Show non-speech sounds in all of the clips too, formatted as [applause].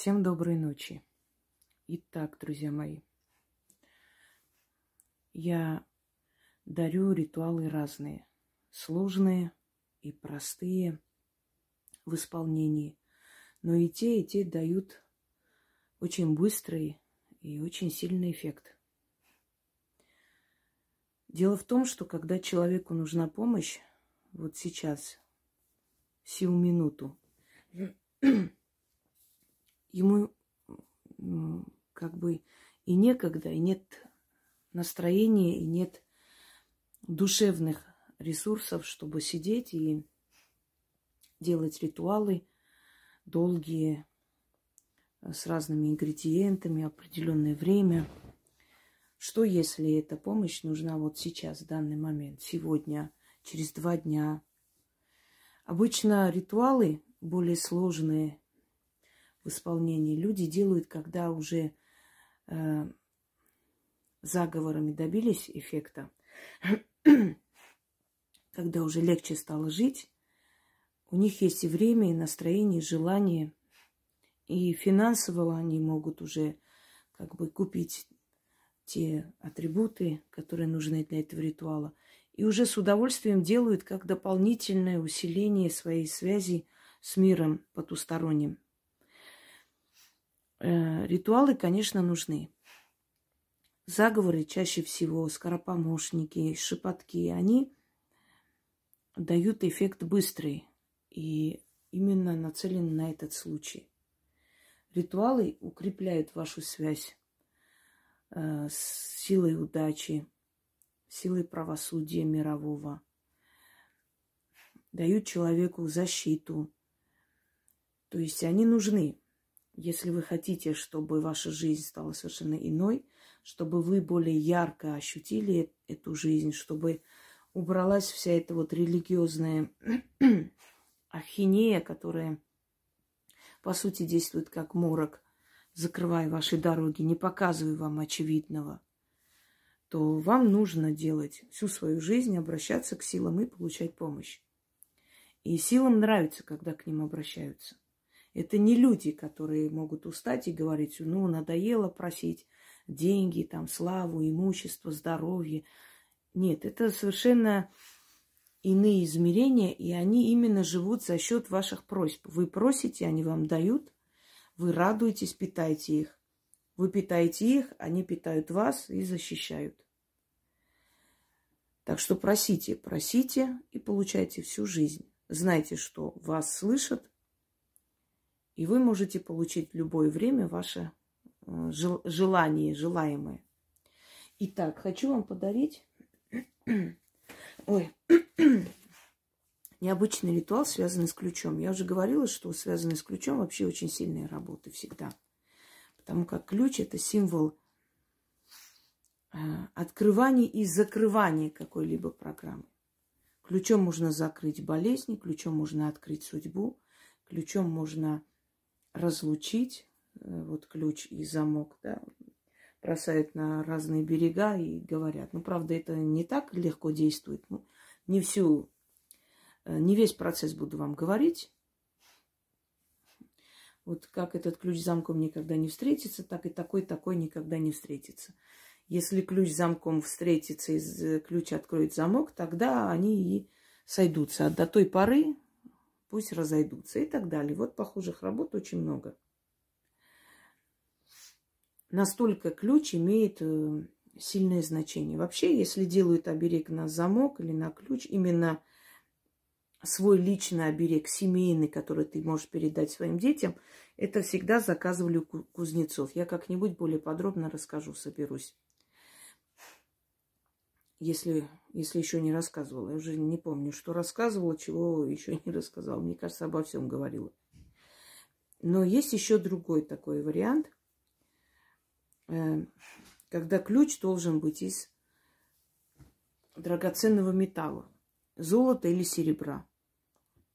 Всем доброй ночи. Итак, друзья мои, я дарю ритуалы разные, сложные и простые в исполнении, но и те, и те дают очень быстрый и очень сильный эффект. Дело в том, что когда человеку нужна помощь, вот сейчас, сию минуту, ему как бы и некогда, и нет настроения, и нет душевных ресурсов, чтобы сидеть и делать ритуалы долгие, с разными ингредиентами, определенное время. Что если эта помощь нужна вот сейчас, в данный момент, сегодня, через два дня? Обычно ритуалы более сложные в исполнении люди делают, когда уже э, заговорами добились эффекта, [clears throat] когда уже легче стало жить, у них есть и время, и настроение, и желание, и финансово они могут уже как бы купить те атрибуты, которые нужны для этого ритуала. И уже с удовольствием делают как дополнительное усиление своей связи с миром потусторонним. Э, ритуалы, конечно, нужны. Заговоры чаще всего, скоропомощники, шепотки, они дают эффект быстрый и именно нацелены на этот случай. Ритуалы укрепляют вашу связь э, с силой удачи, силой правосудия мирового, дают человеку защиту. То есть они нужны. Если вы хотите, чтобы ваша жизнь стала совершенно иной, чтобы вы более ярко ощутили эту жизнь, чтобы убралась вся эта вот религиозная [clears throat] ахинея, которая, по сути, действует как морок, закрывая ваши дороги, не показывая вам очевидного, то вам нужно делать всю свою жизнь, обращаться к силам и получать помощь. И силам нравится, когда к ним обращаются. Это не люди, которые могут устать и говорить, ну, надоело просить деньги, там, славу, имущество, здоровье. Нет, это совершенно иные измерения, и они именно живут за счет ваших просьб. Вы просите, они вам дают, вы радуетесь, питаете их. Вы питаете их, они питают вас и защищают. Так что просите, просите и получайте всю жизнь. Знайте, что вас слышат, и вы можете получить в любое время ваше э, желание, желаемое. Итак, хочу вам подарить ой, [clears throat] необычный ритуал, связанный с ключом. Я уже говорила, что связанный с ключом вообще очень сильные работы всегда. Потому как ключ – это символ э, открывания и закрывания какой-либо программы. Ключом можно закрыть болезни, ключом можно открыть судьбу, ключом можно разлучить, э, вот ключ и замок, да, бросают на разные берега и говорят. Ну, правда, это не так легко действует. Ну, не всю, э, не весь процесс буду вам говорить. Вот как этот ключ замком никогда не встретится, так и такой такой никогда не встретится. Если ключ замком встретится и э, ключ откроет замок, тогда они и сойдутся. А до той поры пусть разойдутся и так далее. Вот похожих работ очень много. Настолько ключ имеет э, сильное значение. Вообще, если делают оберег на замок или на ключ, именно свой личный оберег, семейный, который ты можешь передать своим детям, это всегда заказывали у кузнецов. Я как-нибудь более подробно расскажу, соберусь если, если еще не рассказывала. Я уже не помню, что рассказывала, чего еще не рассказала. Мне кажется, обо всем говорила. Но есть еще другой такой вариант, э, когда ключ должен быть из драгоценного металла, золота или серебра.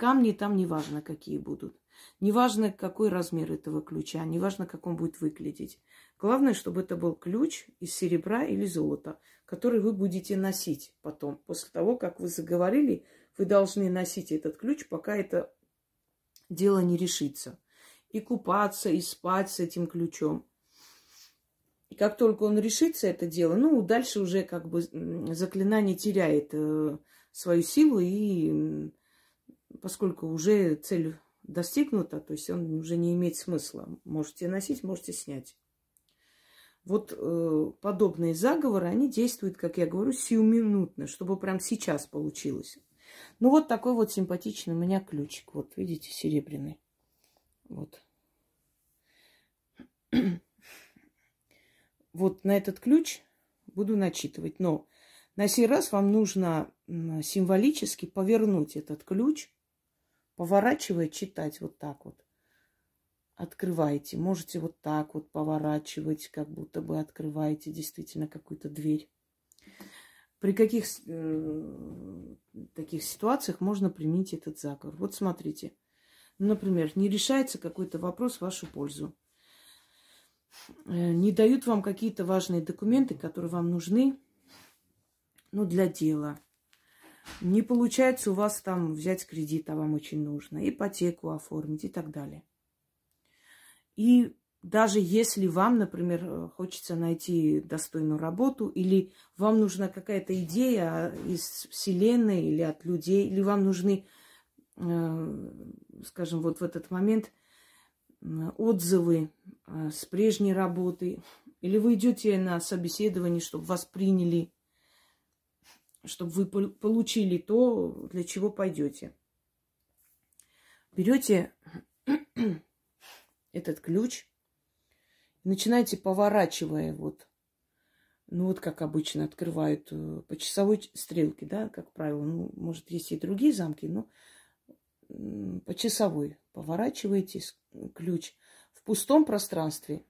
Камни там неважно, какие будут. Неважно, какой размер этого ключа, неважно, как он будет выглядеть. Главное, чтобы это был ключ из серебра или золота, который вы будете носить потом. После того, как вы заговорили, вы должны носить этот ключ, пока это дело не решится. и купаться, и спать с этим ключом. И как только он решится это дело, ну, дальше уже как бы заклинание теряет э, свою силу, и поскольку уже цель достигнута, то есть он уже не имеет смысла. Можете носить, можете снять. Вот э, подобные заговоры, они действуют, как я говорю, сиюминутно, чтобы прям сейчас получилось. Ну вот такой вот симпатичный у меня ключик. Вот, видите, серебряный. Вот. [clears throat] Вот на этот ключ буду начитывать. Но на сей раз вам нужно символически повернуть этот ключ, поворачивая, читать вот так вот. Открываете. Можете вот так вот поворачивать, как будто бы открываете действительно какую-то дверь. При каких э, таких ситуациях можно применить этот заговор? Вот смотрите. Например, не решается какой-то вопрос в вашу пользу. Э, не дают вам какие-то важные документы, которые вам нужны ну, для дела. Не получается у вас там взять кредит, а вам очень нужно, ипотеку оформить и так далее. И даже если вам, например, э, хочется найти достойную работу, или вам нужна какая-то идея из Вселенной или от людей, или вам нужны, э, скажем, вот в этот момент отзывы э, с прежней работы, или вы идете на собеседование, чтобы вас приняли, чтобы вы получили то, для чего пойдете. Берете [clears throat] этот ключ – начинаете поворачивая вот, ну вот как обычно открывают э, по часовой стрелке, да, как правило. Ну, может, есть и другие замки, но по часовой поворачиваете ключ в пустом пространстве,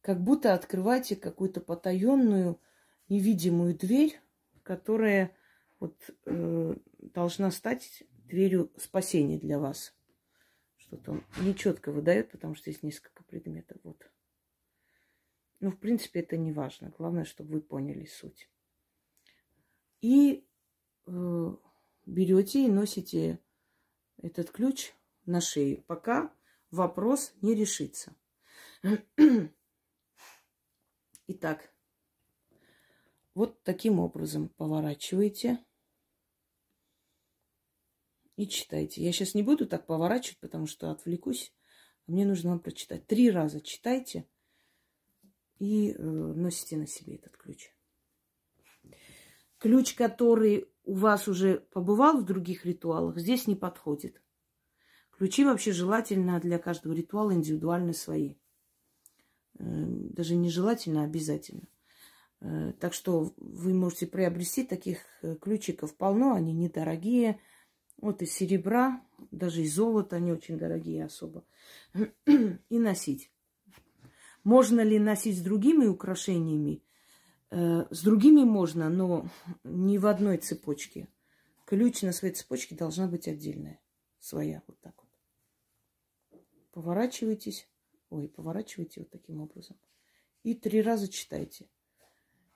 как будто открываете какую-то потаенную невидимую дверь, которая вот э, должна стать дверью спасения для вас. Что-то он нечетко выдает, потому что здесь несколько предметов. Вот. Ну, в принципе, это не важно. Главное, чтобы вы поняли суть. И э, берете и носите этот ключ на шее, пока вопрос не решится. [clears throat] Итак, вот таким образом поворачиваете и читайте. Я сейчас не буду так поворачивать, потому что отвлекусь. Мне нужно вам прочитать. Три раза читайте – и э, носите на себе этот ключ. Ключ, который у вас уже побывал в других ритуалах, здесь не подходит. Ключи вообще желательно для каждого ритуала индивидуально свои. Э, даже не желательно, а обязательно. Э, так что вы можете приобрести таких э, ключиков полно, они недорогие. Вот из серебра, даже из золота, они очень дорогие особо. И носить. Можно ли носить с другими украшениями? Э, с другими можно, но не в одной цепочке. Ключ на своей цепочке должна быть отдельная, своя, вот так вот. Поворачивайтесь, ой, поворачивайте вот таким образом. И три раза читайте.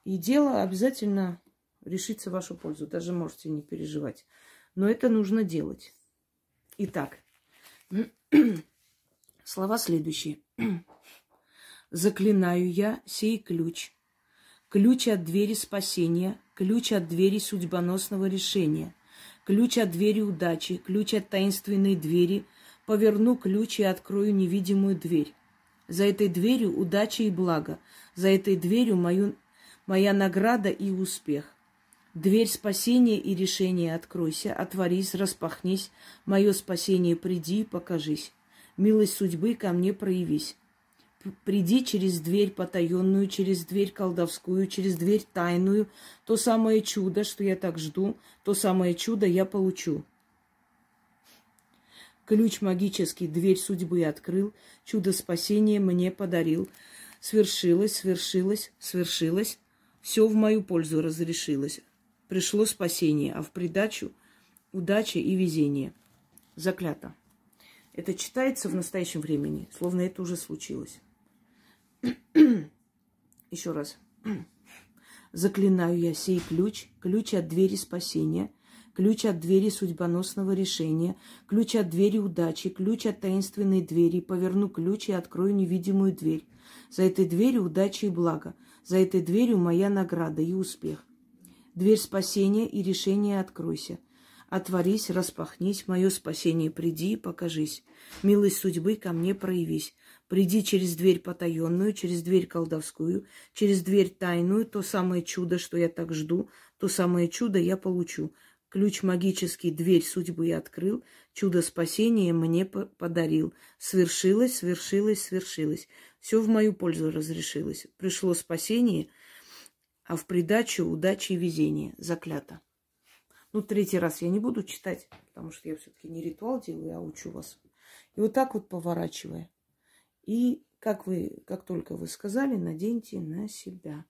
И дело обязательно решится в вашу пользу. Даже можете не переживать. Но это нужно делать. Итак, [clears throat] слова следующие. [clears throat] Заклинаю я сей ключ. Ключ от двери спасения, ключ от двери судьбоносного решения, ключ от двери удачи, ключ от таинственной двери. Поверну ключ и открою невидимую дверь. За этой дверью удача и благо, за этой дверью мою, моя награда и успех. Дверь спасения и решения откройся, отворись, распахнись, мое спасение приди и покажись. Милость судьбы ко мне проявись приди через дверь потаенную, через дверь колдовскую, через дверь тайную. То самое чудо, что я так жду, то самое чудо я получу. Ключ магический, дверь судьбы открыл, чудо спасения мне подарил. Свершилось, свершилось, свершилось, все в мою пользу разрешилось. Пришло спасение, а в придачу удача и везение. Заклято. Это читается в настоящем времени, словно это уже случилось. [clears throat] Еще раз. [clears throat] Заклинаю я сей ключ, ключ от двери спасения, ключ от двери судьбоносного решения, ключ от двери удачи, ключ от таинственной двери. Поверну ключ и открою невидимую дверь. За этой дверью удача и благо. За этой дверью моя награда и успех. Дверь спасения и решения откройся. Отворись, распахнись, мое спасение приди и покажись. Милость судьбы ко мне проявись. Приди через дверь потаенную, через дверь колдовскую, через дверь тайную, то самое чудо, что я так жду, то самое чудо я получу. Ключ магический дверь судьбы открыл, чудо спасения мне подарил. Свершилось, свершилось, свершилось. Все в мою пользу разрешилось. Пришло спасение, а в придачу удачи и везение. Заклято. Ну, третий раз я не буду читать, потому что я все-таки не ритуал делаю, а учу вас. И вот так вот поворачивая. И как вы, как только вы сказали, наденьте на себя.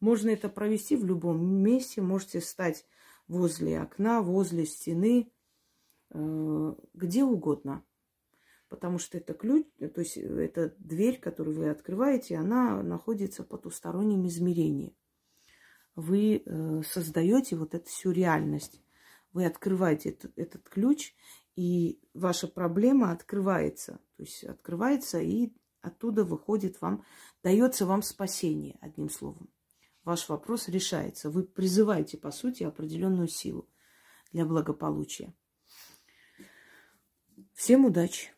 Можно это провести в любом месте. Можете стать возле окна, возле стены, э, где угодно. Потому что это ключ, то есть это дверь, которую вы открываете, она находится в потустороннем измерении. Вы э, создаете вот эту всю реальность. Вы открываете этот, этот ключ, и ваша проблема открывается. То есть открывается, и оттуда выходит вам, дается вам спасение, одним словом ваш вопрос решается. Вы призываете, по сути, определенную силу для благополучия. Всем удачи!